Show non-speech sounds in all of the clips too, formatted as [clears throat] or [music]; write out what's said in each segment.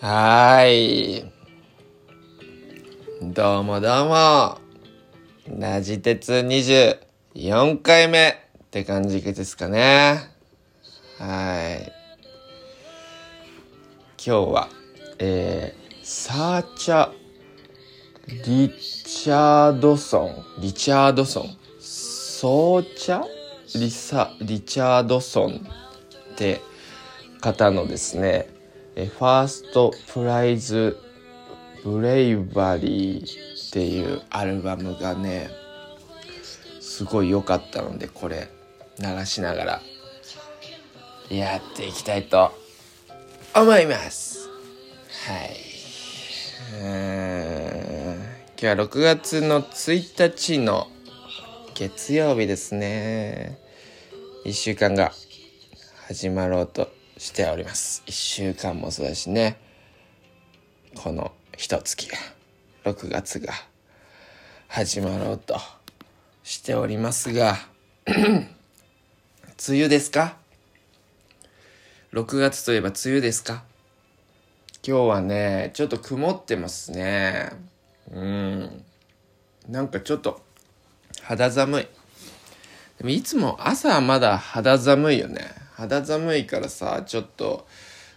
はーい。どうもどうも。ラジ鉄24回目って感じですかね。はい。今日は、えー、サーチャ・リチャードソン。リチャードソン。ソーチャ？リサ、リチャードソンって方のですね、えファーストプライズブレイバリーっていうアルバムがねすごい良かったのでこれ流しながらやっていきたいと思います。はい。今日は6月の1日の月曜日ですね。1週間が始まろうとしております。1週間もそうだしね。この一月が6月が始まろうとしておりますが [clears throat] 梅雨ですか？6月といえば梅雨ですか？今日はねちょっと曇ってますね。うん。なんかちょっと肌寒い。でもいつも朝はまだ肌寒いよね。肌寒いからさちょっと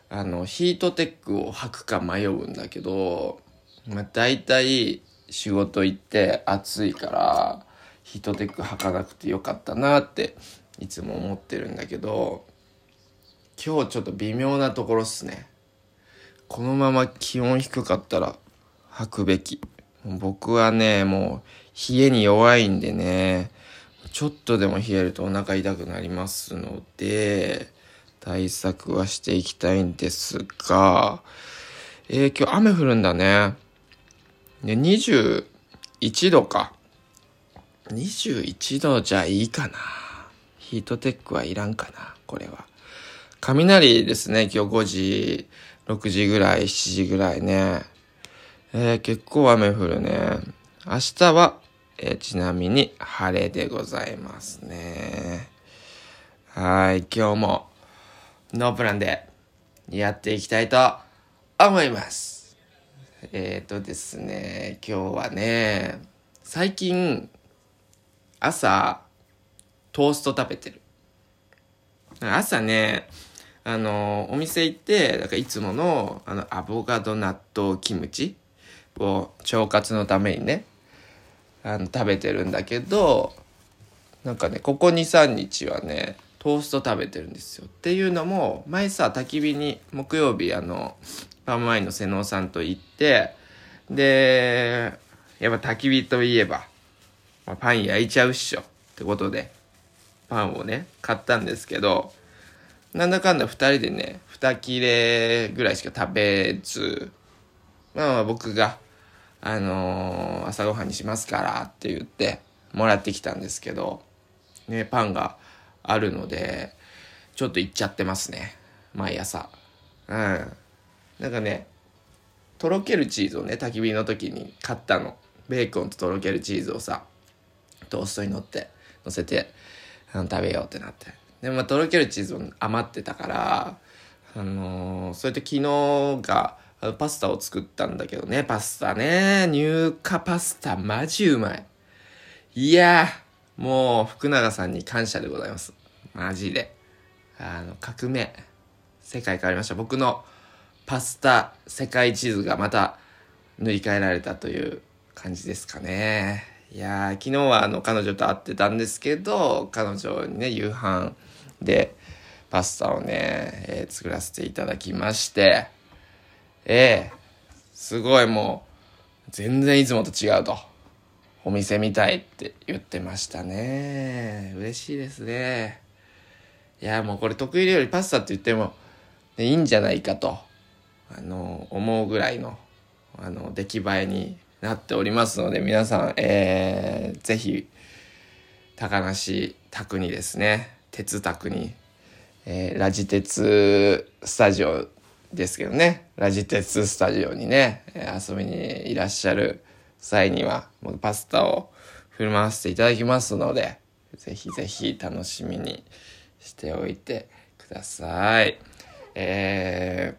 あのヒートテックを履くか迷うんだけど、まあ、大体仕事行って暑いからヒートテック履かなくてよかったなっていつも思ってるんだけど今日ちょっと微妙なところっすね。このまま気温低かったら履くべき。僕はねもう冷えに弱いんでねちょっとでも冷えるとお腹痛くなりますので、対策はしていきたいんですが、えー、今日雨降るんだね。で、21度か。21度じゃいいかな。ヒートテックはいらんかな、これは。雷ですね、今日5時、6時ぐらい、7時ぐらいね。えー、結構雨降るね。明日はえ、ちなみに晴れでございますね。はい、今日もノープランでやっていきたいと思います。えっ、ー、とですね、今日はね、最近朝トースト食べてる。朝ね、あの、お店行って、なんかいつもの、あの、アボカド納豆キムチを腸活のためにね、あの食べてるんだけどなんかねここ23日はねトースト食べてるんですよ。っていうのも前さ焚き火に木曜日あのパンワインの瀬能さんと行ってでやっぱ焚き火といえば、まあ、パン焼いちゃうっしょってことでパンをね買ったんですけどなんだかんだ2人でね2切れぐらいしか食べずまあ僕があのー、朝ごはんにしますからって言ってもらってきたんですけど、ね、パンがあるので、ちょっと行っちゃってますね。毎朝。うん。なんかね、とろけるチーズをね、焚き火の時に買ったの。ベーコンととろけるチーズをさ、トーストに乗って、乗せて、あの食べようってなって。でも、まあ、とろけるチーズも余ってたから、あのー、それで昨日が、パスタを作ったんだけどね、パスタね。乳化パスタ、マジうまい。いやー、もう、福永さんに感謝でございます。マジで。あの、革命。世界変わりました。僕のパスタ世界地図がまた塗り替えられたという感じですかね。いやー、昨日はあの、彼女と会ってたんですけど、彼女にね、夕飯でパスタをね、えー、作らせていただきまして、ええすごいもう、全然いつもと違うと。お店みたいって言ってましたね。嬉しいですね。いや、もうこれ得意料理パスタって言っても、ね、いいんじゃないかと、あの、思うぐらいの、あの、出来栄えになっておりますので、皆さん、えー、ぜひ、高梨宅にですね、鉄宅に、えー、ラジ鉄スタジオですけどね、ラジ鉄スタジオにね、遊びにいらっしゃる際には、もうパスタを振る舞わせていただきますので、ぜひぜひ楽しみにしておいてください。え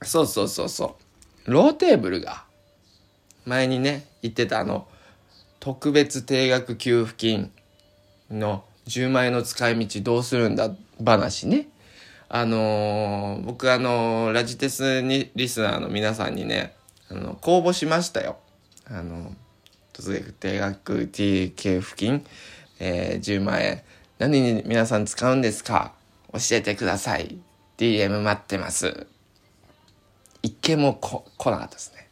ー、そうそうそうそう。ローテーブルが、前にね、言ってたあの、特別定額給付金の10万円の使い道どうするんだ話ね。あのー、僕あのー、ラジテスにリスナーの皆さんにね、あの、公募しましたよ。あの、突然定額 T 給付金、えー、10万円。何に皆さん使うんですか？教えてください。DM 待ってます。一件もこ来なかったですね。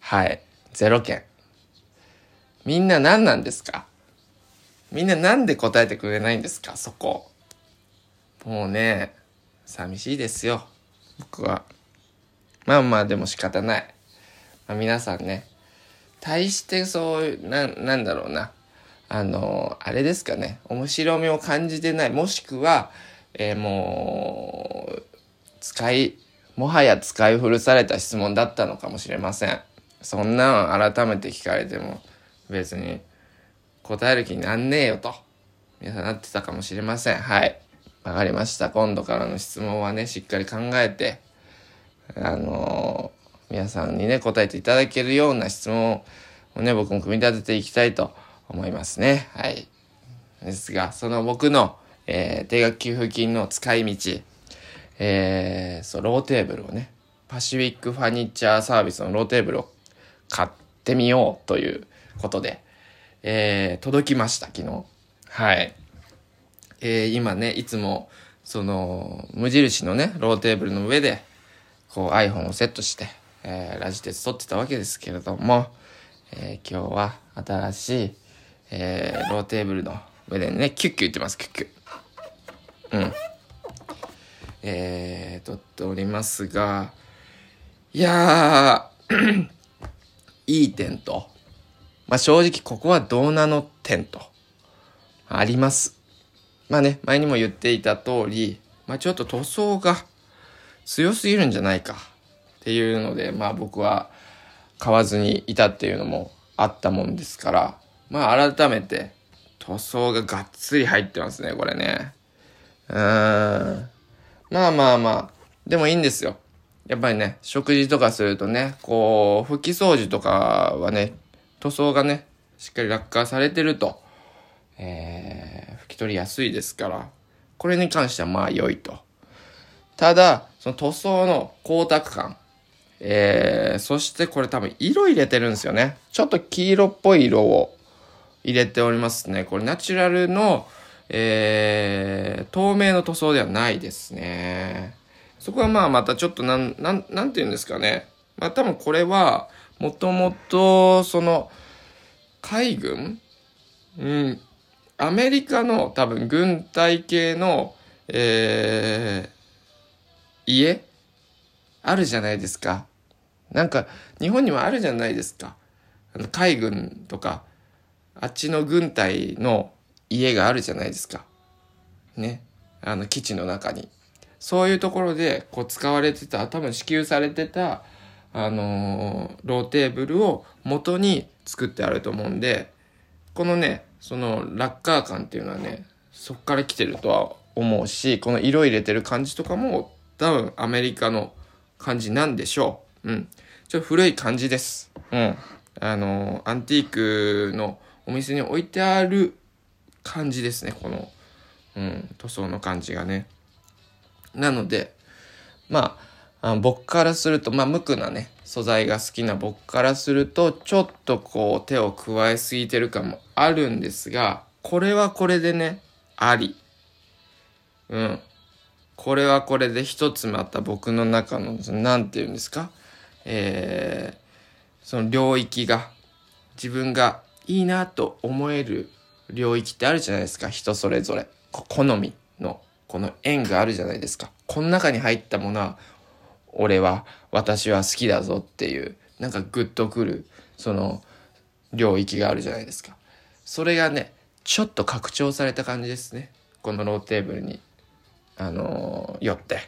はい。ゼロ件。みんな何なんですか？みんななんで答えてくれないんですか？そこ。もうね、寂しいですよ。僕は。まあまあでも仕方ない。まあ、皆さんね、対してそういう、な、なんだろうな。あの、あれですかね。面白みを感じてない。もしくは、えー、もう、使い、もはや使い古された質問だったのかもしれません。そんなん改めて聞かれても別に答える気になんねえよと。皆さんなってたかもしれません。はい。わかりました。今度からの質問はね、しっかり考えて、あのー、皆さんにね、答えていただけるような質問をね、僕も組み立てていきたいと思いますね。はい。ですが、その僕の、えー、定額給付金の使い道、えー、そう、ローテーブルをね、パシフィックファニチャーサービスのローテーブルを買ってみようということで、えー、届きました、昨日。はい。えー、今ね、いつも、その、無印のね、ローテーブルの上で、こう iPhone をセットして、えー、ラジ鉄撮ってたわけですけれども、えー、今日は新しい、えー、ローテーブルの上でね、キュッキュ言ってます、キュッキュ。うん。えー、撮っておりますが、いやー [clears throat] いい点と、まあ、正直ここはどうなの点と、あります。まあね、前にも言っていた通り、まあちょっと塗装が強すぎるんじゃないかっていうので、まあ僕は買わずにいたっていうのもあったもんですから、まあ改めて塗装ががっつり入ってますね、これね。うーん。まあまあまあ、でもいいんですよ。やっぱりね、食事とかするとね、こう、拭き掃除とかはね、塗装がね、しっかり落下されてると、えー、拭き取りやすいですから、これに関してはまあ良いと。ただ、その塗装の光沢感、えー、そしてこれ多分色入れてるんですよね。ちょっと黄色っぽい色を入れておりますね。これナチュラルの、えー、透明の塗装ではないですね。そこはまあまたちょっとなん、なん、なんて言うんですかね。まあ多分これは、もともと、その、海軍？うん。アメリカの多分軍隊系の、えー、家？あるじゃないですか。なんか、日本にもあるじゃないですか。あの海軍とか、あっちの軍隊の家があるじゃないですか。ね。あの基地の中に。そういうところでこう使われてた、多分支給されてた、あのー、ローテーブルを元に作ってあると思うんで、このね、そのラッカー感っていうのはね、そっから来てるとは思うし、この色入れてる感じとかも多分アメリカの感じなんでしょう。うん。ちょっと古い感じです。うん。あの、アンティークのお店に置いてある感じですね、この、うん、塗装の感じがね。なので、まあ、あ僕からすると、まあ、無垢なね、素材が好きな僕からすると、ちょっとこう、手を加えすぎてる感もあるんですが、これはこれでね、あり。うん。これはこれで一つまた僕の中の、なんて言うんですか？えー、その領域が、自分がいいなと思える領域ってあるじゃないですか。人それぞれ。好みの、この縁があるじゃないですか。この中に入ったものは、俺は、私は好きだぞっていう、なんかグッとくる、その、領域があるじゃないですか。それがね、ちょっと拡張された感じですね。このローテーブルに、あのー、よって。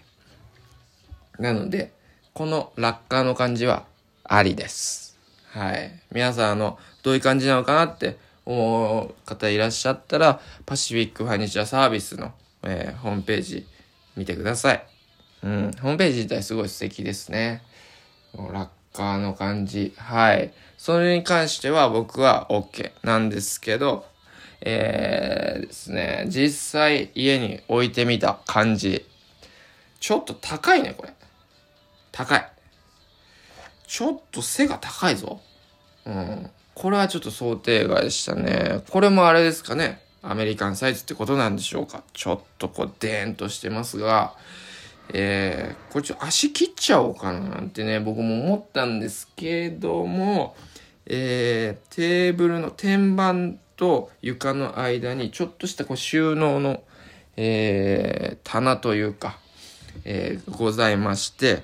なので、このラッカーの感じはありです。はい。皆さん、あの、どういう感じなのかなって思う方いらっしゃったら、パシフィックファニチャーサービスの、えー、ホームページ見てください。うん。ホームページ自体すごい素敵ですね。ラッカーの感じ。はい。それに関しては僕は OK なんですけど、えー、ですね、実際家に置いてみた感じ。ちょっと高いね、これ。高い。ちょっと背が高いぞ。うん。これはちょっと想定外でしたね。これもあれですかね。アメリカンサイズってことなんでしょうか。ちょっとこう、デーンとしてますが、えー、これちょっと足切っちゃおうかななんてね、僕も思ったんですけども、えー、テーブルの天板と床の間にちょっとしたこう収納の、えー、棚というか、えー、ございまして、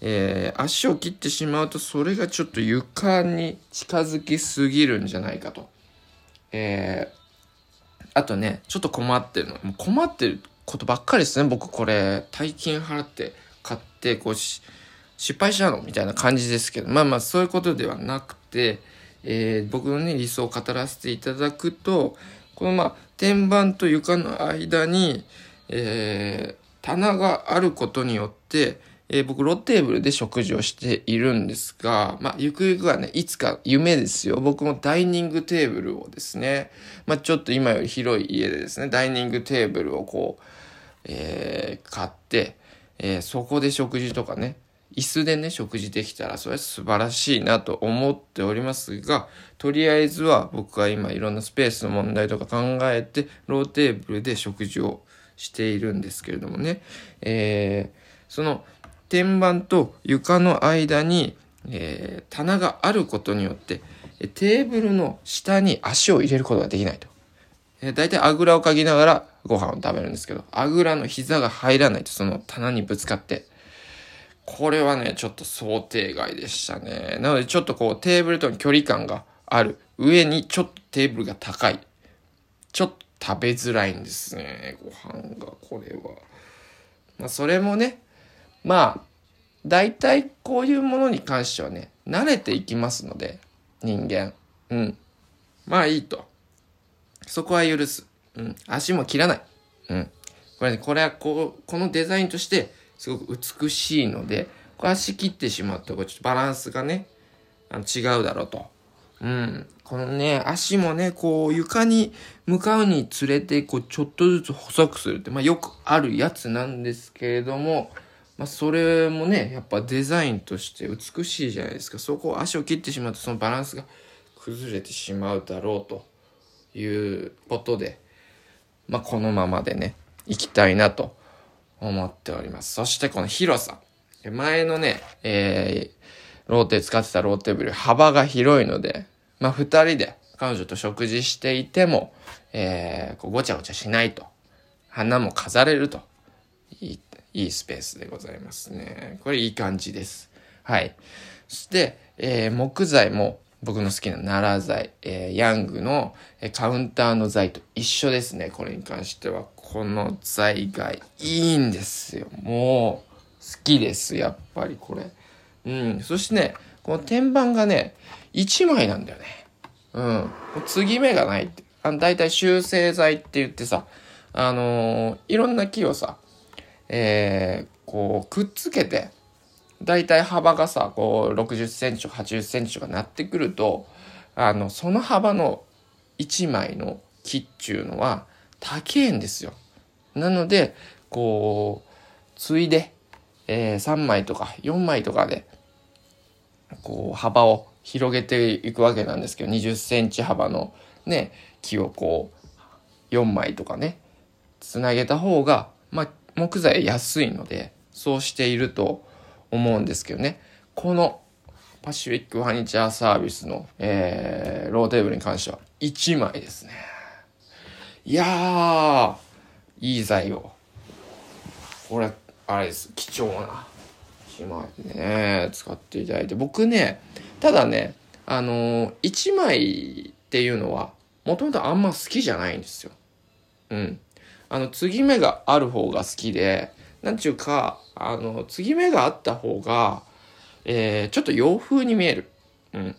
えー、足を切ってしまうとそれがちょっと床に近づきすぎるんじゃないかと。えー、あとね、ちょっと困ってるの。困ってることばっかりですね。僕これ、大金払って買って、こうし、失敗したのみたいな感じですけど、まあまあそういうことではなくて、えー、僕のね、理想を語らせていただくと、このまあ、天板と床の間に、えー、棚があることによって、えー、僕、ローテーブルで食事をしているんですが、まあ、ゆくゆくはね、いつか夢ですよ。僕もダイニングテーブルをですね、まあ、ちょっと今より広い家でですね、ダイニングテーブルをこう、えー、買って、えー、そこで食事とかね、椅子でね、食事できたら、それは素晴らしいなと思っておりますが、とりあえずは僕は今いろんなスペースの問題とか考えて、ローテーブルで食事をしているんですけれどもね、えー、その天板と床の間に、えー、棚があることによって、テーブルの下に足を入れることができないと。えー、大体あぐらをかきながらご飯を食べるんですけど、あぐらの膝が入らないとその棚にぶつかって、これはね、ちょっと想定外でしたね。なのでちょっとこうテーブルとの距離感がある。上にちょっとテーブルが高い。ちょっと食べづらいんですね。ご飯が、これは。まあそれもね、まあ、大体こういうものに関してはね、慣れていきますので、人間。うん。まあいいと。そこは許す。うん。足も切らない。うん。これね、これはこう、このデザインとしてすごく美しいので、これ足切ってしまうと、これちょっとバランスがね、あの違うだろうと。うん。このね、足もね、こう床に向かうにつれて、こうちょっとずつ細くするって、まあよくあるやつなんですけれども、まあそれもね、やっぱデザインとして美しいじゃないですか。そこを足を切ってしまうとそのバランスが崩れてしまうだろうということで、まあこのままでね、行きたいなと思っております。そしてこの広さ。前のね、えー、ローテ使ってたローテーブル幅が広いので、まあ二人で彼女と食事していても、えー、こうごちゃごちゃしないと。花も飾れると。いい、スペースでございますね。これいい感じです。はい。そして、えー、木材も僕の好きな奈良材、えー、ヤングの、え、カウンターの材と一緒ですね。これに関しては。この材がいいんですよ。もう、好きです。やっぱりこれ。うん。そしてね、この天板がね、1枚なんだよね。うん。継ぎ目がないって。あの、だいたい修正材って言ってさ、あのー、いろんな木をさ、えー、こう、くっつけて、だいたい幅がさ、こう、60センチとか80センチとかなってくると、あの、その幅の1枚の木っていうのは、高えんですよ。なので、こう、ついで、えー、3枚とか4枚とかで、こう、幅を広げていくわけなんですけど、20センチ幅のね、木をこう、4枚とかね、つなげた方が、まあ、木材安いので、そうしていると思うんですけどね。このパシフィックファニチャーサービスの、えー、ローテーブルに関しては1枚ですね。いやー、いい材を。これ、あれです。貴重な1枚でね、使っていただいて。僕ね、ただね、あのー、1枚っていうのは、もともとあんま好きじゃないんですよ。うん。あの、継ぎ目がある方が好きで、なんちゅうか、あの、継ぎ目があった方が、えー、ちょっと洋風に見える。うん。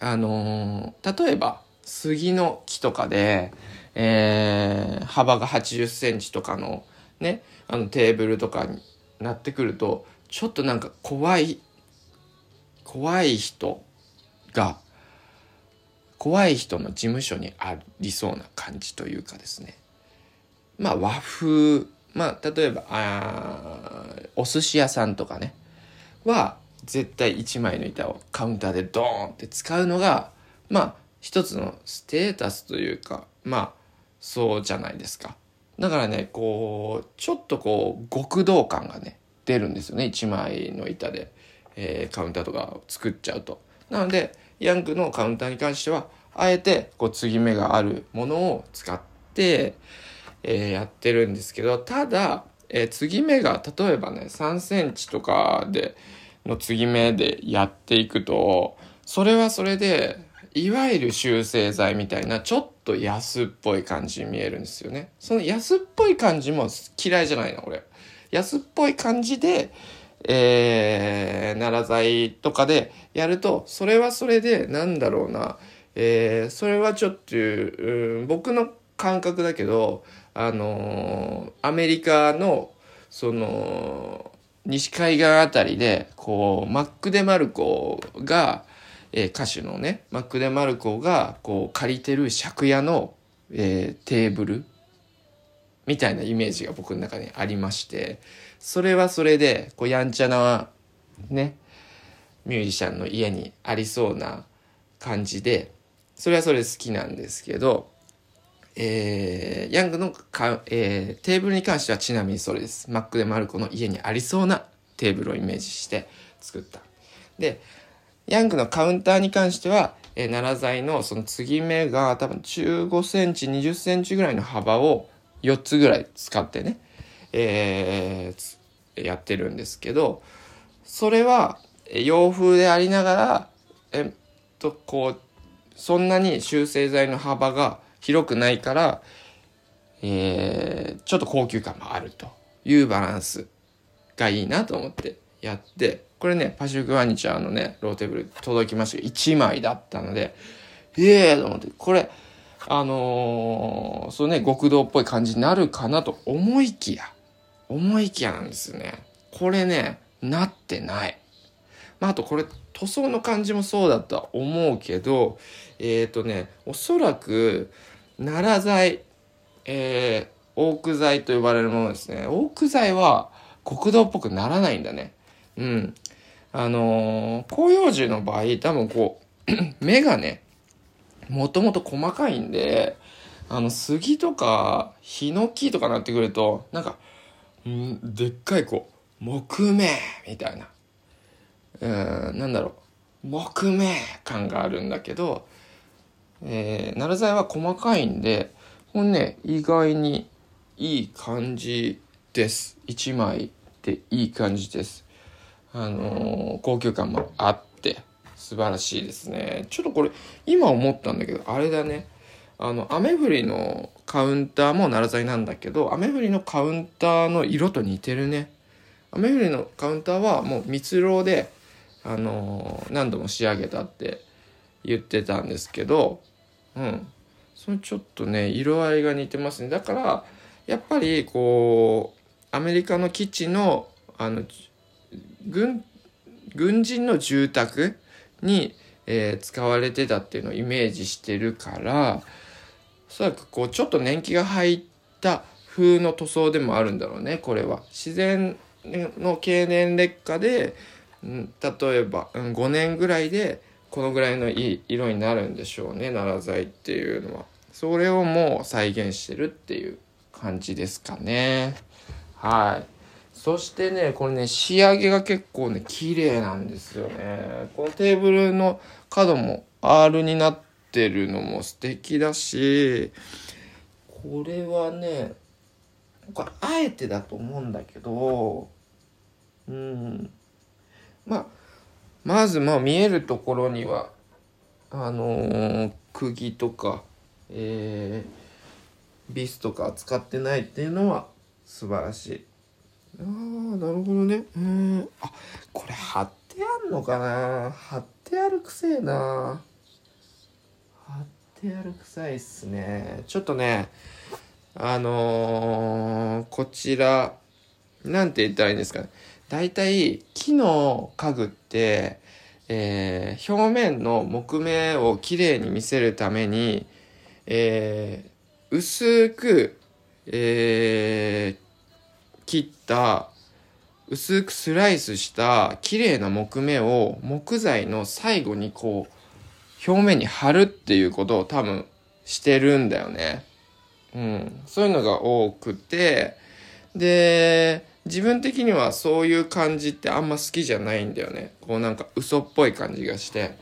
あのー、例えば、杉の木とかで、えー、幅が80センチとかのね、あのテーブルとかになってくるとちょっとなんか怖い怖い人が怖い人の事務所にありそうな感じというかですねまあ和風まあ例えばあお寿司屋さんとかねは絶対1枚の板をカウンターでドーンって使うのがまあ一つのステータスというかまあそうじゃないですか。だからねこうちょっとこう極道感がね出るんですよね1枚の板で、えー、カウンターとかを作っちゃうと。なのでヤングのカウンターに関してはあえてこう継ぎ目があるものを使って、えー、やってるんですけどただ、えー、継ぎ目が例えばね3センチとかでの継ぎ目でやっていくとそれはそれでいわゆる修正剤みたいなちょっと安っぽい感じに見えるんですよね。その安っぽい感じも嫌いじゃないの、俺。安っぽい感じで、えー、奈良剤とかでやると、それはそれで、なんだろうな、えー、それはちょっと、うん、僕の感覚だけど、あの、アメリカの、その、西海岸あたりで、こう、マック・デ・マルコが、えー、歌手のね、マック・デ・マルコが、こう、借りてる借家の、えー、テーブルみたいなイメージが僕の中にありまして、それはそれで、こう、やんちゃな、ね、ミュージシャンの家にありそうな感じで、それはそれ好きなんですけど、えー、ヤングのか、えー、テーブルに関してはちなみにそれです。マック・デ・マルコの家にありそうなテーブルをイメージして作った。で、ヤングのカウンターに関しては、えー、奈良材のその継ぎ目が多分15センチ、20センチぐらいの幅を4つぐらい使ってね、えー、やってるんですけど、それは洋風でありながら、えっと、こう、そんなに修正剤の幅が広くないから、えー、ちょっと高級感もあるというバランスがいいなと思ってやって、これね、パシフィックファニチャーのね、ローテーブル届きましたけど、1枚だったので、ええー、と思って、これ、あのー、そうね、極道っぽい感じになるかなと思いきや、思いきやなんですよね。これね、なってない。まあ、あとこれ、塗装の感じもそうだとは思うけど、えっ、ー、とね、おそらく、奈良材、えー、オーク材と呼ばれるものですね。オーク材は国道っぽくならないんだね。うん。あのー、広葉樹の場合、多分こう、[clears throat] 芽がね、もともと細かいんで、あの、杉とか、ヒノキとかなってくると、なんか、んでっかいこう、木目みたいな。うん、なんだろう、木目感があるんだけど、えー、奈良材は細かいんで、これね、意外にいい感じです。一枚でいい感じです。あのー、高級感もあって素晴らしいですね。ちょっとこれ今思ったんだけどあれだね。あの雨降りのカウンターも奈良材なんだけど雨降りのカウンターの色と似てるね。雨降りのカウンターはもう蜜蝋であのー、何度も仕上げたって言ってたんですけどうんそのちょっとね色合いが似てますねだからやっぱりこうアメリカの基地のあの軍軍人の住宅に、えー、使われてたっていうのをイメージしてるからおそらくこうちょっと年季が入った風の塗装でもあるんだろうねこれは。自然の経年劣化で、うん、例えば、うん、5年ぐらいでこのぐらいのいい色になるんでしょうね奈良材っていうのは。それをもう再現してるっていう感じですかね。はい。そしてね、これね、仕上げが結構ね、綺麗なんですよね。このテーブルの角も R になってるのも素敵だし、これはね、これあえてだと思うんだけど、うん。まあ、まずまあ見えるところには、あのー、釘とか、えー、ビスとか使ってないっていうのは素晴らしい。ああなるほどね。うん。あこれ貼ってあんのかな。貼ってあるくせえな。貼ってあるくさいっすね。ちょっとねあのー、こちらなんて言ったらいいんですかね。大体、木の家具って、えー、表面の木目をきれいに見せるために、えー、薄く、えー、切った、薄くスライスした綺麗な木目を木材の最後にこう、表面に貼るっていうことを多分してるんだよね。うん。そういうのが多くて、で、自分的にはそういう感じってあんま好きじゃないんだよね。こうなんか嘘っぽい感じがして。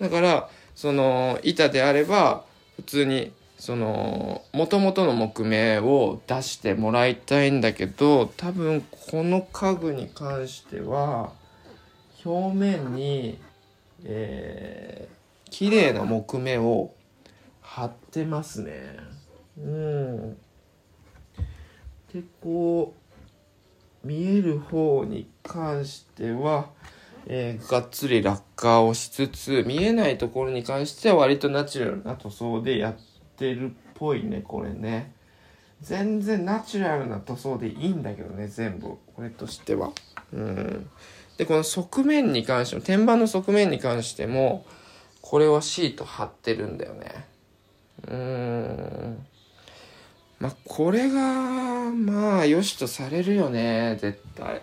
だから、その板であれば、普通にその元々の木目を出してもらいたいんだけど多分この家具に関しては表面にえー、綺麗な木目を貼ってますねうんでこう見える方に関してはえー、がっつり落下をしつつ見えないところに関しては割とナチュラルな塗装でやってるっぽいねこれね。全然ナチュラルな塗装でいいんだけどね全部。これとしては。うん。でこの側面に関しても天板の側面に関してもこれはシート貼ってるんだよね。うん。まあこれがまあ良しとされるよね絶対。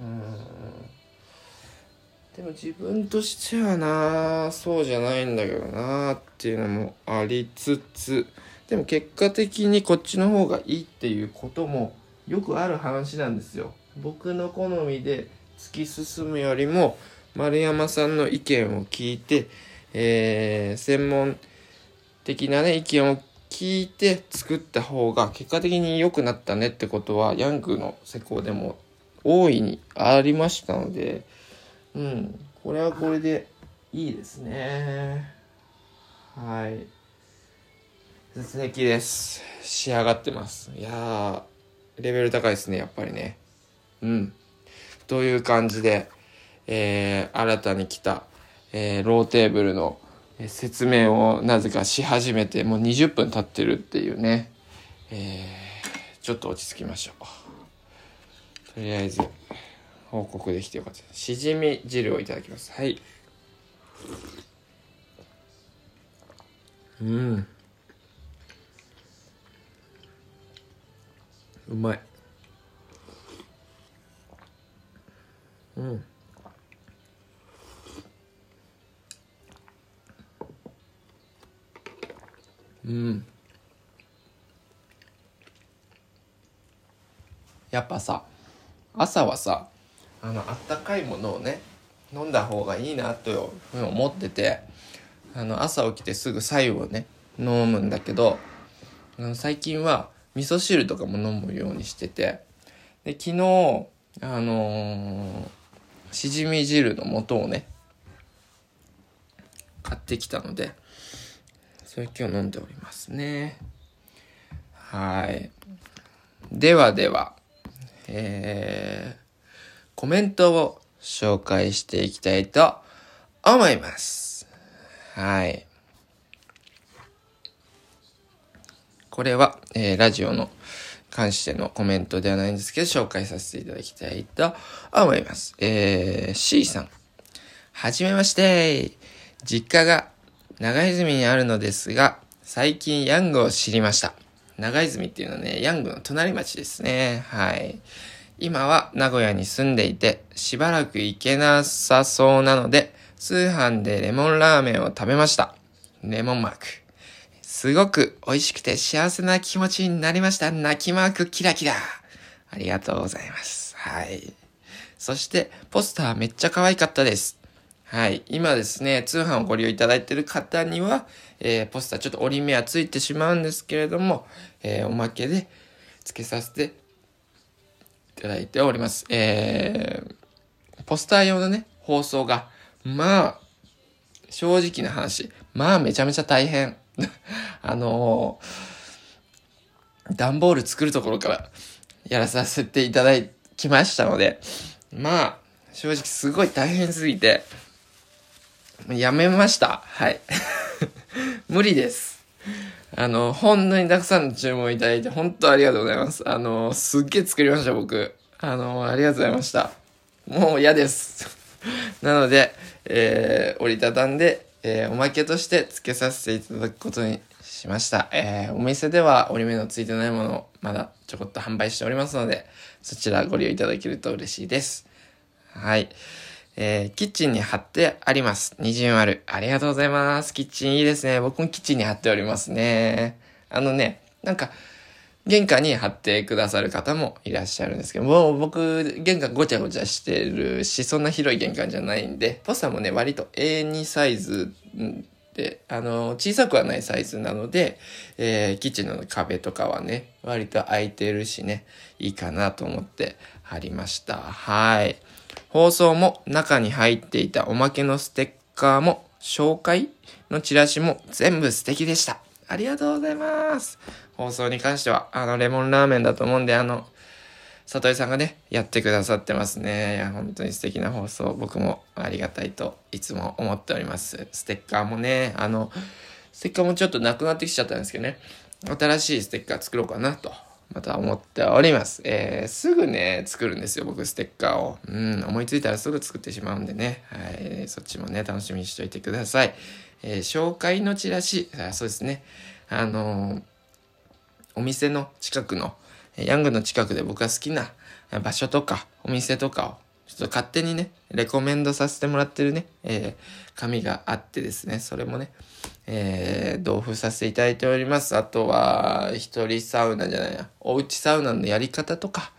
うん。でも自分としてはなそうじゃないんだけどなっていうのもありつつ。でも結果的にこっちの方がいいっていうこともよくある話なんですよ。僕の好みで突き進むよりも丸山さんの意見を聞いて、えー、専門的なね意見を聞いて作った方が結果的に良くなったねってことはヤングの施工でも大いにありましたのでうん。これはこれでいいですね。はい。素敵です。仕上がってます。いやー、レベル高いですね、やっぱりね。うん。という感じで、えー、新たに来た、えー、ローテーブルの説明をなぜかし始めて、もう20分経ってるっていうね。えー、ちょっと落ち着きましょう。とりあえず。報告できてよかった。しじみ汁をいただきます。はい。うん。うまい。うん。うん。やっぱさ、朝はさ、あのあったかいものをね飲んだ方がいいなと思っててあの朝起きてすぐ白湯をね飲むんだけど最近は味噌汁とかも飲むようにしててで昨日あのー、しじみ汁の素をね買ってきたのでそれ今日飲んでおりますねはいではではえーコメントを紹介していきたいと思います。はい。これは、えー、ラジオの関してのコメントではないんですけど、紹介させていただきたいと思います。えー、C さん。はじめまして。実家が長泉にあるのですが、最近ヤングを知りました。長泉っていうのはね、ヤングの隣町ですね。はい。今は名古屋に住んでいて、しばらく行けなさそうなので、通販でレモンラーメンを食べました。レモンマーク。すごく美味しくて幸せな気持ちになりました。泣きマークキラキラ。ありがとうございます。はい。そして、ポスターめっちゃ可愛かったです。はい。今ですね、通販をご利用いただいている方には、えー、ポスターちょっと折り目はついてしまうんですけれども、えー、おまけで付けさせていただいております。えー、ポスター用のね、放送が、まあ、正直な話、まあめちゃめちゃ大変。[laughs] あのー、段ボール作るところからやらさせていただきましたので、まあ、正直すごい大変すぎて、やめました。はい。[laughs] 無理です。あの、本当にたくさんの注文いただいて、本当ありがとうございます。あの、すっげえ作りました、僕。あの、ありがとうございました。もう嫌です。[laughs] なので、えー折りたたんで、えーおまけとして付けさせていただくことにしました。えーお店では折り目のついてないものをまだちょこっと販売しておりますので、そちらご利用いただけると嬉しいです。はい。えーキッチンに貼ってあります。二重丸。ありがとうございます。キッチンいいですね。僕もキッチンに貼っておりますね。あのね、なんか、玄関に貼ってくださる方もいらっしゃるんですけど、もう僕、玄関ごちゃごちゃしてるし、そんな広い玄関じゃないんで、ポスターもね、割と A2 サイズで、あの、小さくはないサイズなので、えーキッチンの壁とかはね、割と空いてるしね、いいかなと思って貼りました。はい。放送も中に入っていたおまけのステッカーも紹介のチラシも全部素敵でした。ありがとうございます。放送に関しては、あの、レモンラーメンだと思うんで、あの、里井さんがね、やってくださってますね。いや、本当に素敵な放送、僕もありがたいといつも思っております。ステッカーもね、あの、ステッカーもちょっとなくなってきちゃったんですけどね、新しいステッカー作ろうかなと、また思っております。えー、すぐね、作るんですよ、僕、ステッカーを。うん、思いついたらすぐ作ってしまうんでね、はい、そっちもね、楽しみにしておいてください。えー紹介のチラシ、あそうですね、あのーお店の近くの、ヤングの近くで僕が好きな場所とかお店とかをちょっと勝手にね、レコメンドさせてもらってるね、えー紙があってですね、それもね、えー同封させていただいております。あとは、一人サウナじゃないな、おうちサウナのやり方とか、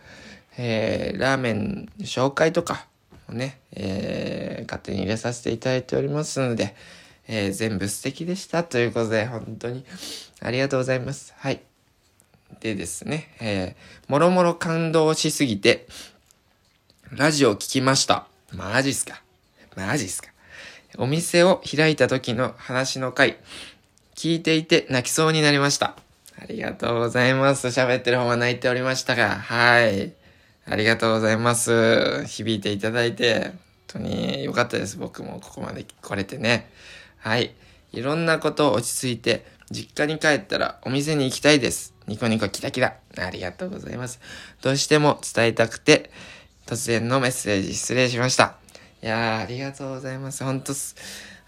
えーラーメン紹介とかをね、えー勝手に入れさせていただいておりますので、えー全部素敵でしたということで、本当にありがとうございます。はい。でですね、えーもろもろ感動しすぎて、ラジオ聞きました。マジっすか？マジっすか？お店を開いた時の話の回、聞いていて泣きそうになりました。ありがとうございます。喋ってる方は泣いておりましたが、はい。ありがとうございます。響いていただいて、本当に良かったです。僕もここまで来れてね。はい。いろんなことを落ち着いて、実家に帰ったらお店に行きたいです。ニコニコキラキラ。ありがとうございます。どうしても伝えたくて、突然のメッセージ失礼しました。いやー、ありがとうございます。ほんとす、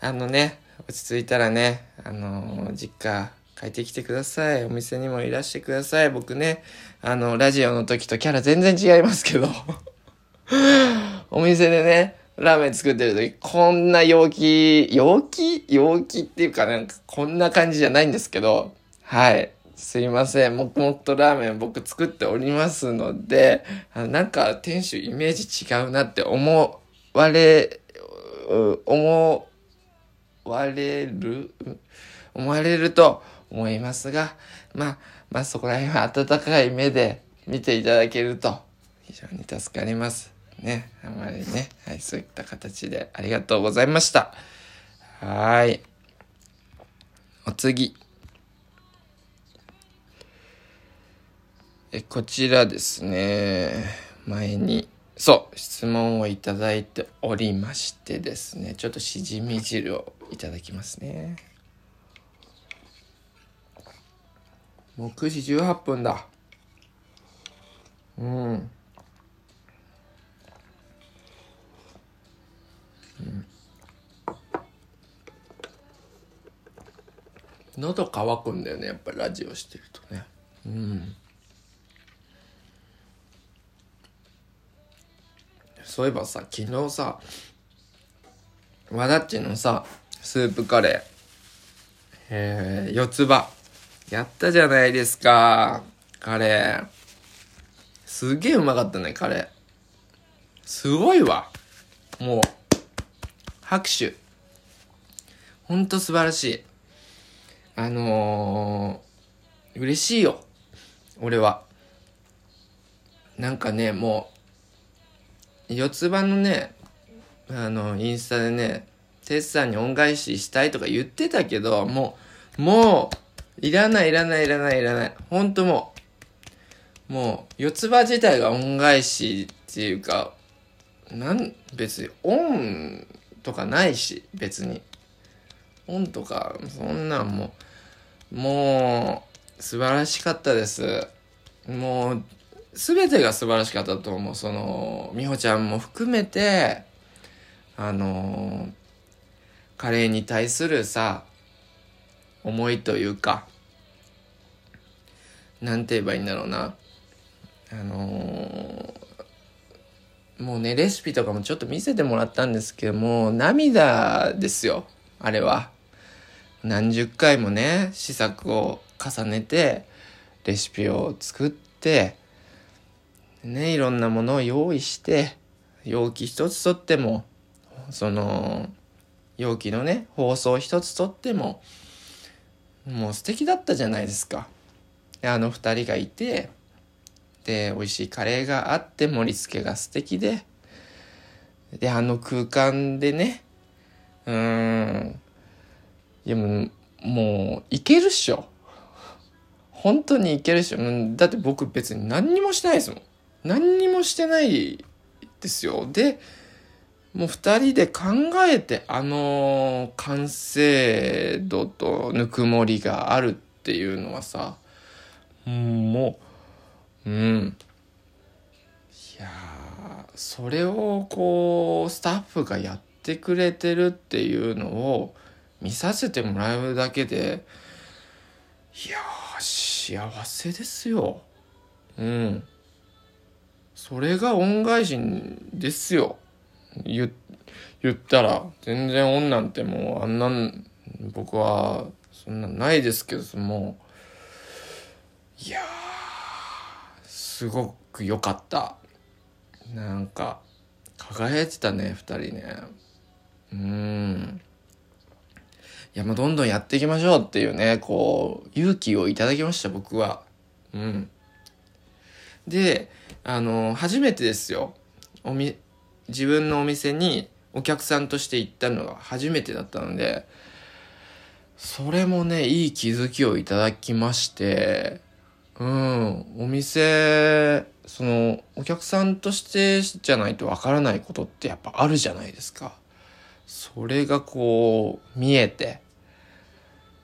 あのね、落ち着いたらね、あのー実家帰ってきてください。お店にもいらしてください。僕ね、あの、ラジオの時とキャラ全然違いますけど。[laughs] お店でね、ラーメン作ってる時、こんな陽気、陽気？陽気っていうかなんかこんな感じじゃないんですけど、はい。すいません。もっもっとラーメン僕作っておりますので、あのなんか店主イメージ違うなって思うわれ、思われる？思われると思いますが、まあ、まあそこら辺は温かい目で見ていただけると非常に助かります。ね。あまりね。はい、そういった形でありがとうございました。はい。お次。え、こちらですね。前に、そう、質問をいただいておりましてですね。ちょっとしじみ汁をいただきますね。もう9時18分だ。うん。喉乾くんだよねやっぱりラジオしてるとねうんそういえばさ昨日さ和田っちのさスープカレー。えー、四つ葉。やったじゃないですかカレー。すげえうまかったねカレー。すごいわ。もう拍手。ほんと素晴らしい。あのー、嬉しいよ。俺は。なんかね、もう、四つ葉のね、あの、インスタでね、テスさんに恩返ししたいとか言ってたけど、もう、もう、いらないいらないいらないいらない。ほんともう、もう、四つ葉自体が恩返しっていうか、なん、別に、恩とかないし、別に。恩とか、そんなんもう、もう、素晴らしかったです。もう、全てが素晴らしかったと思う。その、美穂ちゃんも含めて、あの、カレーに対するさ、思いというか、なんて言えばいいんだろうな。あのー、もうね、レシピとかもちょっと見せてもらったんですけども、涙ですよ。あれは。何十回もね、試作を重ねて、レシピを作って、ね、いろんなものを用意して、容器一つとっても、その、容器のね、包装一つとっても、もう素敵だったじゃないですか。あの二人がいて、で、美味しいカレーがあって、盛り付けが素敵で、で、あの空間でね、うーん、いやも、もう、いけるっしょ。本当にいけるっしょ。だって僕別に何にもしてないですもん。何にもしてないですよ。で、もう二人で考えてあの完成度とぬくもりがあるっていうのはさ、もう、うん。いやそれをこう、スタッフがやってくれてるっていうのを見させてもらうだけで、いや幸せですよ。うん。それが恩返しですよ。言言ったら。全然恩なんてもうあんなん僕はそんなないですけどもう。いやすごく良かった。なんか輝いてたね2人ね。うん。いやもうどんどんやっていきましょうっていうねこう勇気をいただきました僕は。うん。であの初めてですよおみ自分のお店にお客さんとして行ったのが初めてだったので、それもね、いい気づきをいただきまして、うん、お店、その、お客さんとしてじゃないとわからないことってやっぱあるじゃないですか。それがこう、見えて、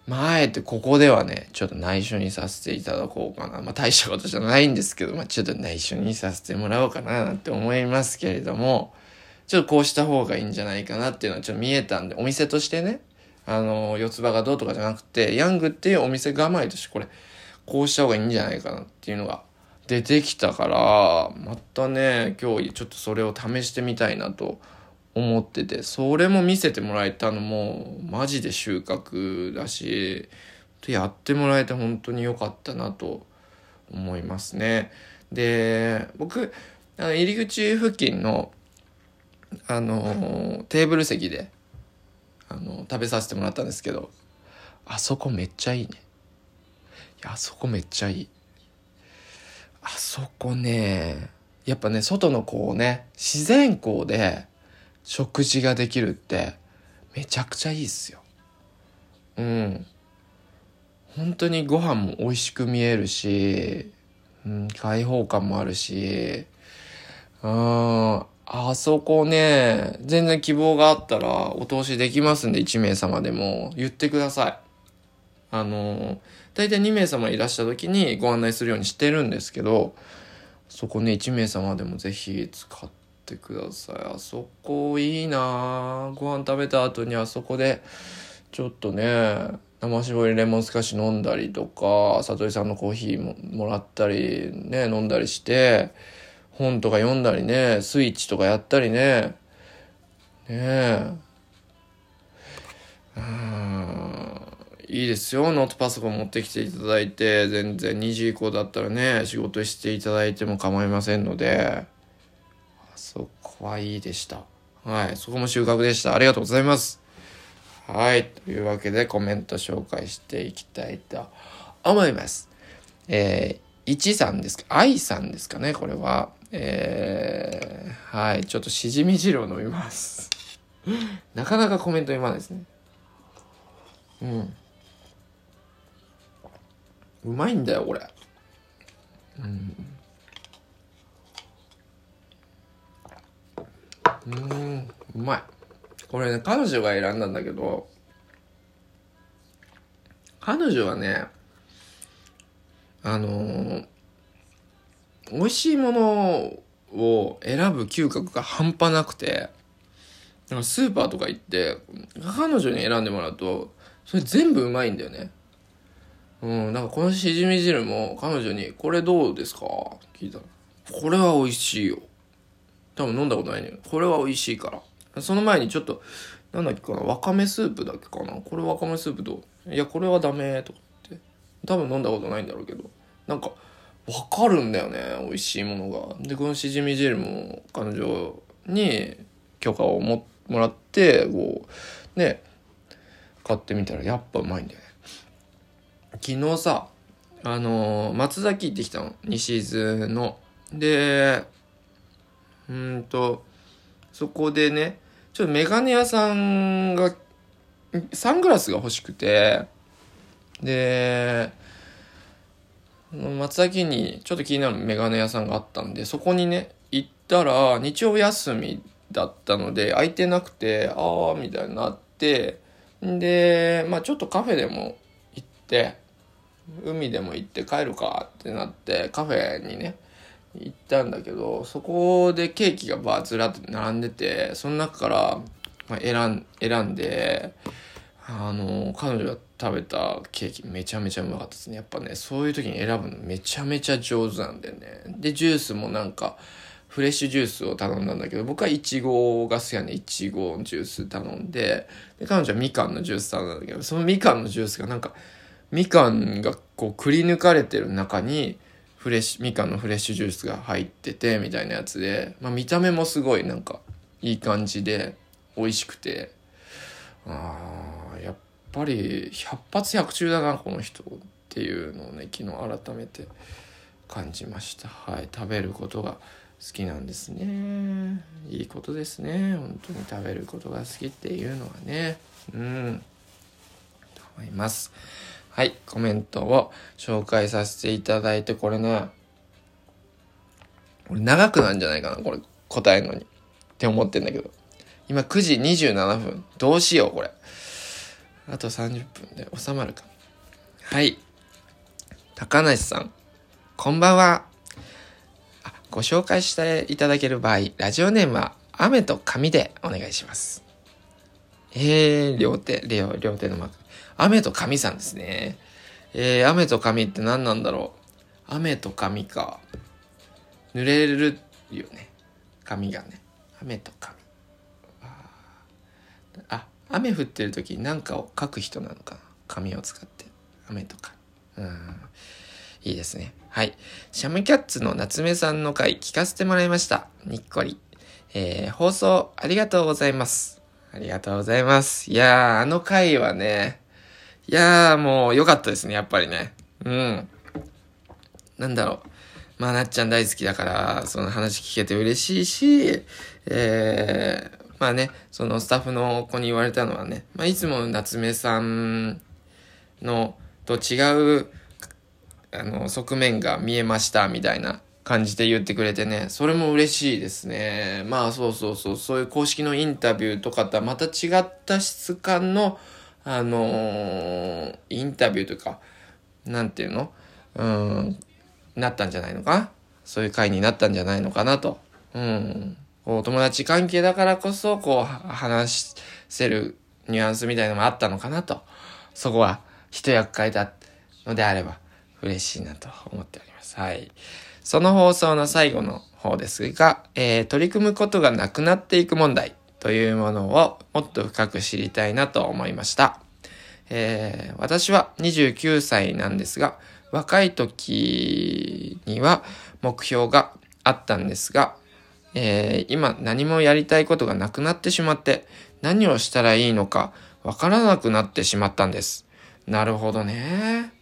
まあ、あえてここではね、ちょっと内緒にさせていただこうかな。まあ、大したことじゃないんですけど、まあ、ちょっと内緒にさせてもらおうかななんて思いますけれども、ちょっとこうした方がいいんじゃないかなっていうのはちょっと見えたんで、お店としてね、あの、四つ葉がどうとかじゃなくて、ヤングっていうお店構えとしてこれ、こうした方がいいんじゃないかなっていうのが出てきたから、またね、今日ちょっとそれを試してみたいなと思ってて、それも見せてもらえたのも、マジで収穫だし、やってもらえて本当に良かったなと思いますね。で、僕、あの入り口付近の、あの、テーブル席で、あの、食べさせてもらったんですけど、あそこめっちゃいいね。あそこめっちゃいい。あそこね、やっぱね、外のこうね、自然光で、食事ができるってめちゃくちゃいいっすよ。うん。本当にご飯も美味しく見えるし、うん、開放感もあるし、うん、あそこね、全然希望があったらお通しできますんで、1名様でも言ってください。あの、大体2名様いらしゃる時にご案内するようにしてるんですけど、そこね、1名様でもぜひ使ってってください。あそこいいな。ご飯食べた後にあそこでちょっとね生搾りレモンスカッシュ飲んだりとか里井さんのコーヒーももらったりね飲んだりして本とか読んだりねスイッチとかやったりね。ねえ。うんいいですよ。ノートパソコン持ってきていただいて全然2時以降だったらね仕事していただいても構いませんので。そこはいいでした。はい。そこも収穫でした。ありがとうございます。はい。というわけでコメント紹介していきたいと思います。えー、1さんですか？愛さんですかね？これは。えー、はい。ちょっとしじみ汁を飲みます。[laughs] なかなかコメント読まないですね。うん。うまいんだよ、これ。うん。うんうまいこれね彼女が選んだんだけど彼女はねあのー、美味しいものを選ぶ嗅覚が半端なくて、なんかスーパーとか行って、彼女に選んでもらうと、それ全部うまいんだよね。うん、なんかこのしじみ汁も彼女に、これどうですか？聞いたら。これは美味しいよ。多分飲んだことないねこれは美味しいから。その前にちょっと、なんだっけかな、わかめスープだっけかな。これわかめスープどう？いや、これはダメとかって。多分飲んだことないんだろうけど。なんか、わかるんだよね。美味しいものが。で、このしじみ汁も彼女に許可をももらって、こう、ね、買ってみたらやっぱうまいんだよね。昨日さ、あのー、松崎行ってきたの。西伊豆の。で、うんと、そこでね、ちょっとメガネ屋さんが、サングラスが欲しくて、で、松崎にちょっと気になるメガネ屋さんがあったんで、そこにね、行ったら、日曜休みだったので、空いてなくて、ああ、みたいになって、で、まあちょっとカフェでも行って、海でも行って帰るかってなって、カフェにね、行ったんだけど、そこでケーキがバーずらって並んでて、その中から、選ん、選んで、あの、彼女が食べたケーキめちゃめちゃうまかったですね。やっぱね、そういう時に選ぶのめちゃめちゃ上手なんだよね。で、ジュースもなんか、フレッシュジュースを頼んだんだけど、僕はイチゴが好きなんで、イチゴジュース頼んで、で、彼女はみかんのジュース頼んだんだけど、そのみかんのジュースがなんか、みかんがこうくり抜かれてる中に、フレッシュ、みかんのフレッシュジュースが入ってて、みたいなやつで、まあ見た目もすごいなんか、いい感じで、美味しくて、ああ、やっぱり、百発百中だな、この人っていうのをね、昨日改めて感じました。はい、食べることが、好きなんですね。いいことですね。本当に食べることが好きっていうのはね。うん。と思います。はいコメントを紹介させていただいてこれねこれ長くなんじゃないかなこれ答えるのに。って思ってんだけど。今9時27分。どうしようこれ。あと30分で収まるか。はい。高梨さん。こんばんは。ご紹介していただける場合、ラジオネームは雨と紙でお願いします。えー、両手、両両手のマーク。雨と紙さんですね。えー、雨と紙って何なんだろう。雨と紙か。濡れるよね。紙がね。雨と紙。あ、雨降ってる時に何かを書く人なのかな。紙を使って。雨と紙。うん。いいですね。はい。シャムキャッツの夏目さんの回聞かせてもらいました。にっこり。えー、放送ありがとうございます。ありがとうございます。いやー、あの回はね、いやー、もう良かったですね、やっぱりね。うん。なんだろう。まあ、なっちゃん大好きだから、その話聞けて嬉しいし、えー、まあね、そのスタッフの子に言われたのはね、まあ、いつも夏目さんのと違うあの、側面が見えましたみたいな感じで言ってくれてね、それも嬉しいですね。まあそうそうそう、そういう公式のインタビューとかとはまた違った質感の、あのー、インタビューとか、なんていうの？うん、なったんじゃないのか？そういう回になったんじゃないのかなと。うん。こう、友達関係だからこそ、こう、話せるニュアンスみたいなのもあったのかなと。そこは、一役買えたのであれば。嬉しいなと思っております。はい。その放送の最後の方ですが、えー、取り組むことがなくなっていく問題というものをもっと深く知りたいなと思いました。えー、私は29歳なんですが、若い時には目標があったんですが、えー、今何もやりたいことがなくなってしまって何をしたらいいのかわからなくなってしまったんです。なるほどね。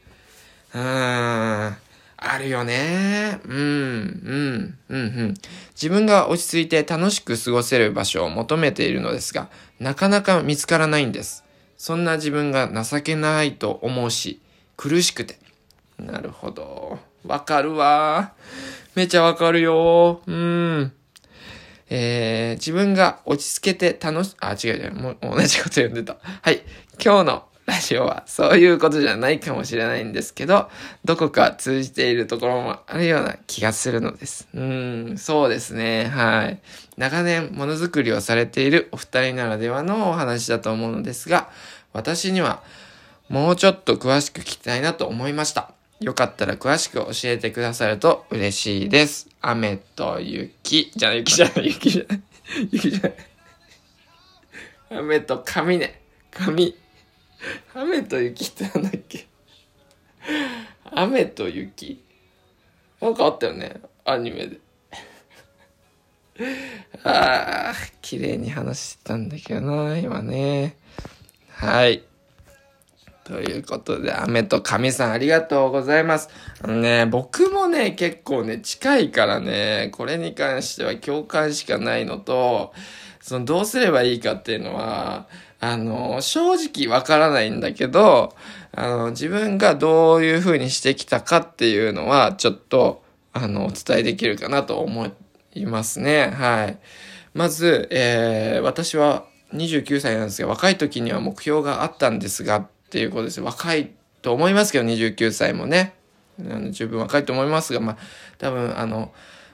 うん。あるよね。うん、うん、うん、うん。自分が落ち着いて楽しく過ごせる場所を求めているのですが、なかなか見つからないんです。そんな自分が情けないと思うし、苦しくて。なるほど。わかるわ。めちゃわかるよ。うん。えー、自分が落ち着けて楽し、あ、違う違う。もう同じこと読んでた。はい。今日のラジオは。そういうことじゃないかもしれないんですけど、どこか通じているところもあるような気がするのです。うん、そうですね。はい。長年ものづくりをされているお二人ならではのお話だと思うのですが、私にはもうちょっと詳しく聞きたいなと思いました。よかったら詳しく教えてくださると嬉しいです。雨と雪。じゃあ雪じゃない、雪じゃない。雪じゃない。雨と髪ね。髪。雨と雪ってなんだっけ？雨と雪？なんかあったよね。アニメで。ああ、綺麗に話してたんだけどな、今ね。はい。ということで、雨と神さんありがとうございます。あのね、僕もね、結構ね、近いからね、これに関しては共感しかないのと、そのどうすればいいかっていうのは、あの、正直わからないんだけど、あの、自分がどういう風にしてきたかっていうのは、ちょっと、あの、お伝えできるかなと思いますね。はい。まず、えー、私は29歳なんですが、若い時には目標があったんですが、っていうことです。若いと思いますけど、29歳もね。あの十分若いと思いますが、まあ、多分、あの、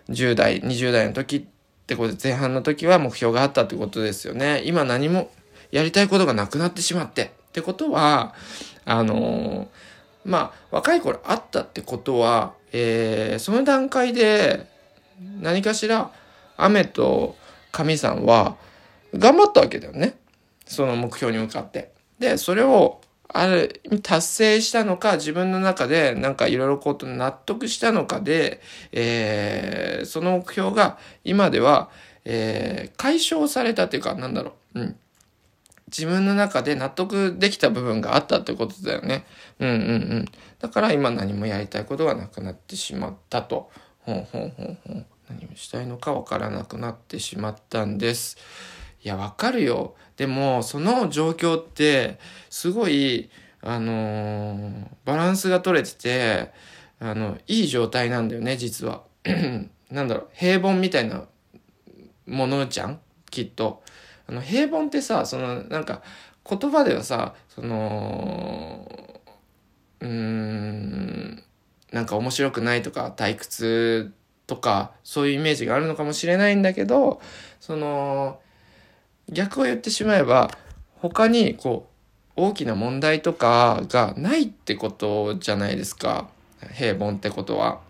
10代、20代の時ってことで、前半の時は目標があったってことですよね。今何もやりたいことがなくなってしまって。ってことは、あのまあ、若い頃あったってことは、えー、その段階で何かしら雨と神さんは頑張ったわけだよね。その目標に向かって。で、それをある達成したのか、自分の中でなんかいろいろこと納得したのかで、えー、その目標が今では、えー、解消されたっていうか、なんだろう。うん。自分の中で納得できた部分があったってことだよね。うんうんうん。だから今何もやりたいことがなくなってしまったと。ほんほんほんほん。何をしたいのかわからなくなってしまったんです。いや、わかるよ。でも、その状況って、すごい、あのー、バランスが取れてて、あの、いい状態なんだよね、実は。[clears throat] なんだろう、平凡みたいなものじゃん？きっと。あの、平凡ってさ、その、なんか、言葉ではさ、その、うーん、なんか面白くないとか、退屈とか、そういうイメージがあるのかもしれないんだけど、その、逆を言ってしまえば他にこう大きな問題とかがないってことじゃないですか。平凡ってことは。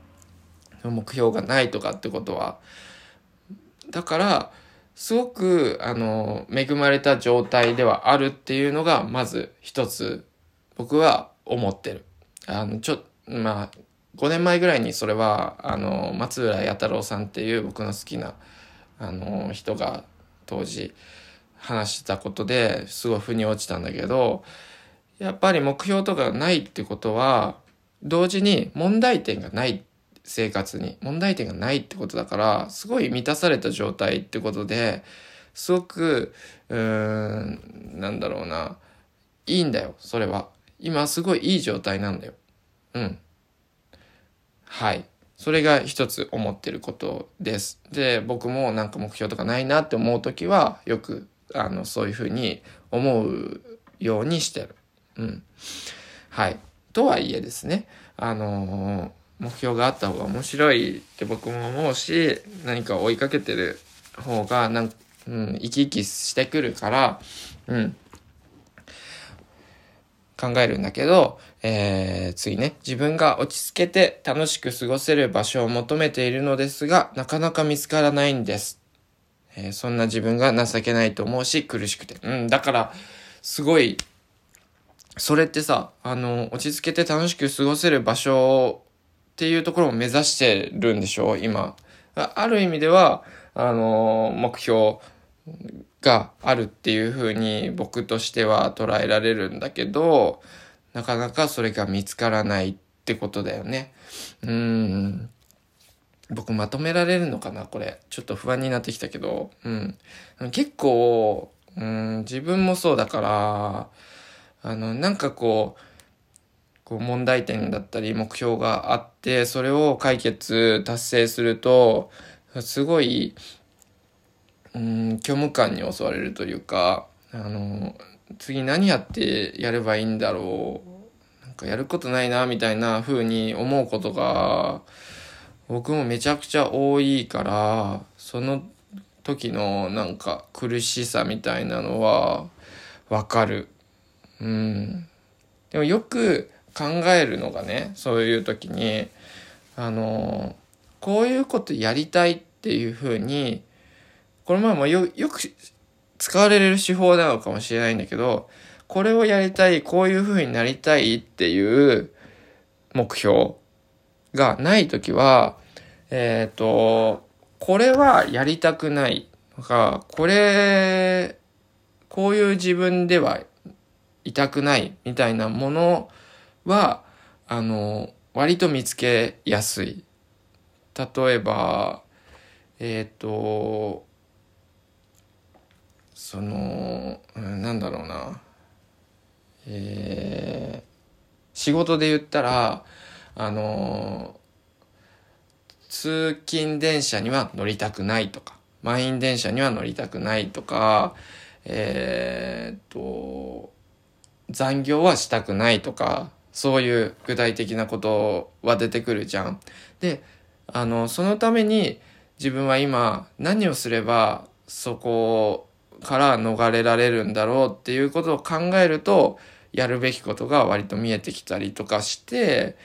目標がないとかってことは。だからすごくあの恵まれた状態ではあるっていうのがまず一つ僕は思ってる。あのちょまあ5年前ぐらいにそれはあの松浦弥太郎さんっていう僕の好きなあの人が当時話したことですごい腑に落ちたんだけどやっぱり目標とかないってことは同時に問題点がない生活に問題点がないってことだからすごい満たされた状態ってことですごくうーんなんだろうな。いいんだよそれは。今すごいいい状態なんだよ。うん。はい。それが一つ思ってることです。で僕もなんか目標とかないなって思う時はよくあの、そういうふうに思うようにしてる。うん。はい。とはいえですね、あの目標があった方が面白いって僕も思うし、何か追いかけてる方が、なんうん、生き生きしてくるから、うん。考えるんだけど、えー、次ね、自分が落ち着けて楽しく過ごせる場所を求めているのですが、なかなか見つからないんです。えー、そんな自分が情けないと思うし、苦しくて。うん、だから、すごい、それってさ、あの、落ち着けて楽しく過ごせる場所っていうところを目指してるんでしょ今。ある意味では、あの、目標があるっていうふうに僕としては捉えられるんだけど、なかなかそれが見つからないってことだよね。うん。僕まとめられるのかなこれ。ちょっと不安になってきたけど。うん。結構、うん、自分もそうだから、あの、なんかこう、こう問題点だったり目標があって、それを解決、達成すると、すごい、うん、虚無感に襲われるというか、あの、次何やってやればいいんだろう。なんかやることないな、みたいな風に思うことが、僕もめちゃくちゃ多いから、その時のなんか苦しさみたいなのはわかる。うん。でもよく考えるのがね、そういう時に、あの、こういうことやりたいっていうふうに、これ前もよ、よく使われる手法なのかもしれないんだけど、これをやりたい、こういう風になりたいっていう目標がないときは、えっ、ー、と、これはやりたくないとか、これ、こういう自分ではいたくないみたいなものは、あの、割と見つけやすい。例えば、えっ、ー、と、その、なんだろうな。えー、仕事で言ったら、あの、通勤電車には乗りたくないとか、満員電車には乗りたくないとか、えー、っと、残業はしたくないとか、そういう具体的なことは出てくるじゃん。で、あの、そのために自分は今何をすればそこから逃れられるんだろうっていうことを考えると、やるべきことが割と見えてきたりとかして、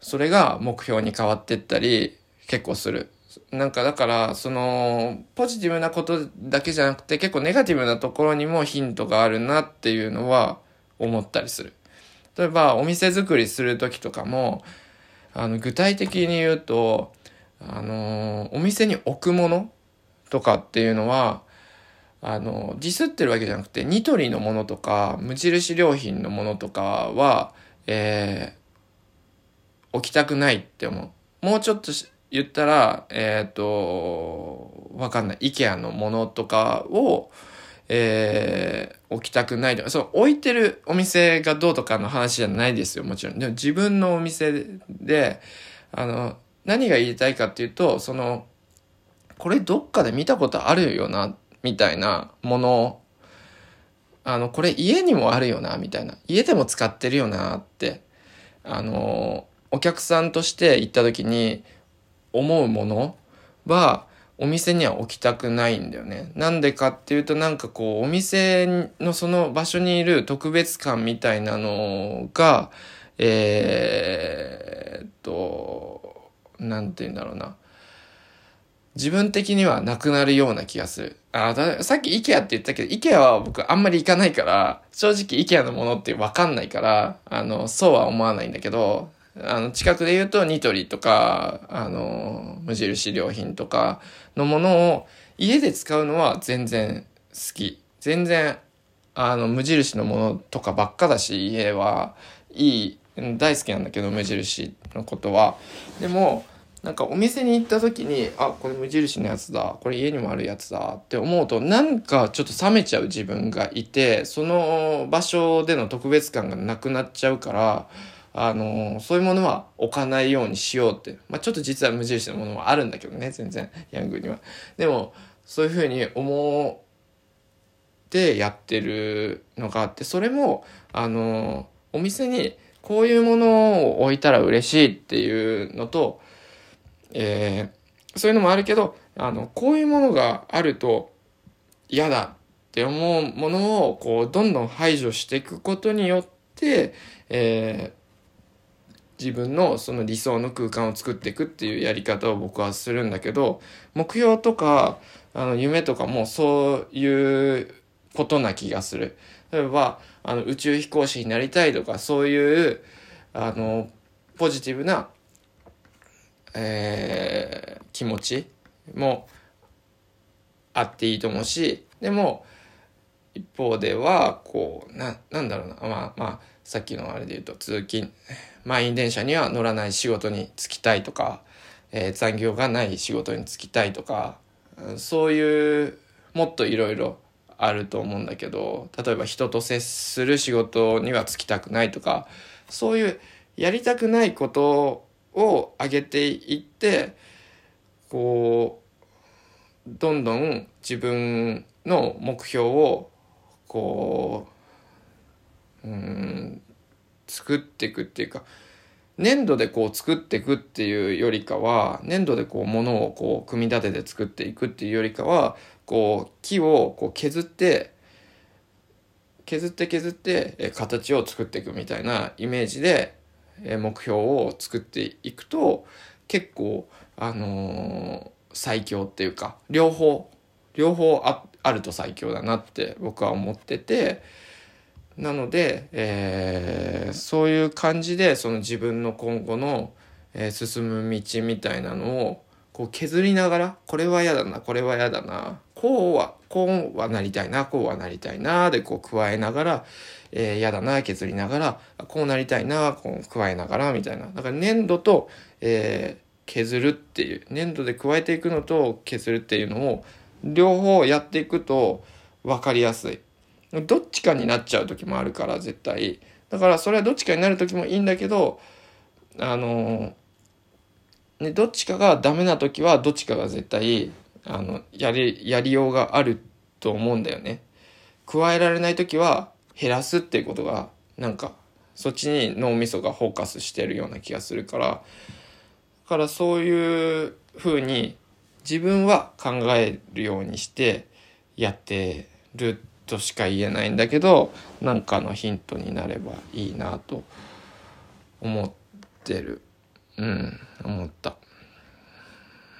それが目標に変わってったり結構する。なんかだから、その、ポジティブなことだけじゃなくて結構ネガティブなところにもヒントがあるなっていうのは思ったりする。例えば、お店作りする時とかも、あの、具体的に言うと、あの、お店に置くものとかっていうのは、あの、ディスってるわけじゃなくて、ニトリのものとか、無印良品のものとかは、えー、置きたくないって思う。もうちょっと言ったら、えっ、ー、と、わかんない。イケアのものとかを、えー、置きたくないとか、そう、置いてるお店がどうとかの話じゃないですよ、もちろん。でも自分のお店で、あの、何が言いたいかっていうと、その、これどっかで見たことあるよなみたいなものあの、これ家にもあるよな、みたいな。家でも使ってるよな、って、あの、お客さんとして行った時に思うものは、お店には置きたくないんだよね。なんでかっていうとなんかこう、お店のその場所にいる特別感みたいなのが、えー、っと、なんて言うんだろうな。自分的にはなくなるような気がする。あさっき IKEA って言ったけど、IKEA は僕あんまり行かないから、正直 IKEA のものってわかんないから、あの、そうは思わないんだけど、あの、近くで言うとニトリとか、あの、無印良品とかのものを家で使うのは全然好き。全然、あの、無印のものとかばっかだし、家はいい、大好きなんだけど、無印のことは。でも、なんかお店に行った時に、あ、これ無印のやつだ、これ家にもあるやつだって思うと、なんかちょっと冷めちゃう自分がいて、その場所での特別感がなくなっちゃうから、あのそういうものは置かないようにしようって。まあちょっと実は無印のものもあるんだけどね、全然、ヤングには。でも、そういうふうに思ってやってるのがあって、それも、あのお店にこういうものを置いたら嬉しいっていうのと、えー、そういうのもあるけど、あの、こういうものがあると嫌だって思うものを、こう、どんどん排除していくことによって、えー、自分のその理想の空間を作っていくっていうやり方を僕はするんだけど、目標とか、あの、夢とかもそういうことな気がする。例えば、あの、宇宙飛行士になりたいとか、そういう、あの、ポジティブなえー、気持ちもあっていいと思うし、でも、一方では、こう、な、なんだろうな、まあまあ、さっきのあれで言うと、通勤、満員電車には乗らない仕事に就きたいとか、えー、残業がない仕事に就きたいとか、そういう、もっといろいろあると思うんだけど、例えば人と接する仕事には就きたくないとか、そういうやりたくないことを上げていってこうどんどん自分の目標をこう作っていくっていうか粘土でこう作っていくっていうよりかは粘土でこう物をこう組み立てて作っていくっていうよりかはこう木をこう削って削って削って形を作っていくみたいなイメージで目標を作っていくと結構あの最強っていうか両方両方あると最強だなって僕は思っててなので、えーそういう感じでその自分の今後の、えー進む道みたいなのをこう削りながらこれは嫌だなこれは嫌だなこうはこうはなりたいなこうはなりたいなでこう加えながら、えー嫌だな削りながらこうなりたいなこう加えながらみたいな。だから粘土と、えー削るっていう粘土で加えていくのと削るっていうのを両方やっていくと分かりやすい。どっちかになっちゃう時もあるから絶対。だからそれはどっちかになる時もいいんだけどあのねどっちかがダメな時はどっちかが絶対あのやりやりようがあると思うんだよね。加えられない時は減らすっていうことがなんかそっちに脳みそがフォーカスしてるような気がするから。だからそういうふうに自分は考えるようにしてやってるとしか言えないんだけどなんかのヒントになればいいなと思ってる。うん思った。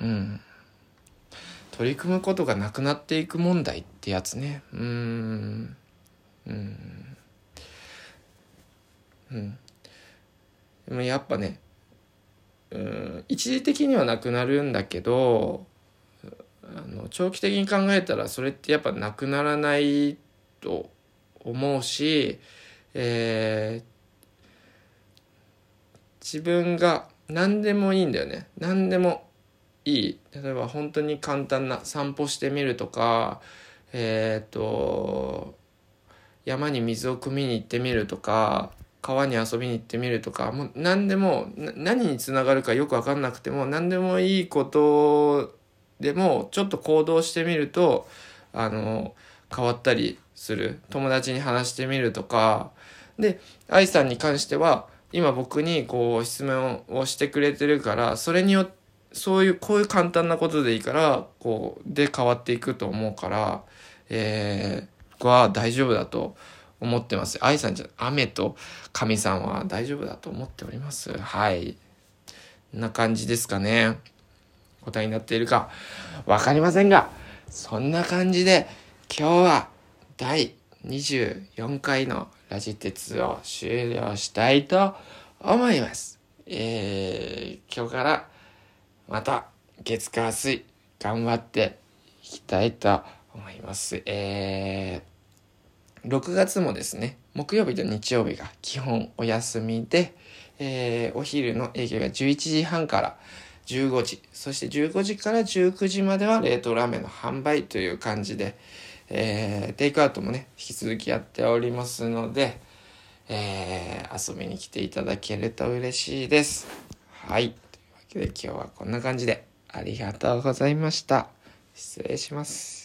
うん。取り組むことがなくなっていく問題ってやつね。うん。うん。うん。でもやっぱねうん一時的にはなくなるんだけどあの長期的に考えたらそれってやっぱなくならないと思うし、えー自分が何でもいいんだよね。何でもいい。例えば本当に簡単な散歩してみるとかえっ、と山に水を汲みに行ってみるとか川に遊びに行ってみるとかもう何でも何につながるかよく分かんなくても何でもいいことでもちょっと行動してみるとあの変わったりする友達に話してみるとかで愛さんに関しては今僕にこう質問をしてくれてるからそれによってそういうこういう簡単なことでいいからこうで変わっていくと思うから、えー、僕は大丈夫だと思ってます。愛さんじゃ雨と神さんは大丈夫だと思っております。はい。こんな感じですかね。答えになっているかわかりませんが、そんな感じで今日は第24回のラジ鉄を終了したいと思います。えー、今日からまた月火水頑張っていきたいと思います。えー、6月もですね、木曜日と日曜日が基本お休みで、えーお昼の営業が11時半から15時、そして15時から19時までは冷凍ラーメンの販売という感じで、えーテイクアウトもね、引き続きやっておりますので、えー遊びに来ていただけると嬉しいです。はい。というわけで今日はこんな感じでありがとうございました。失礼します。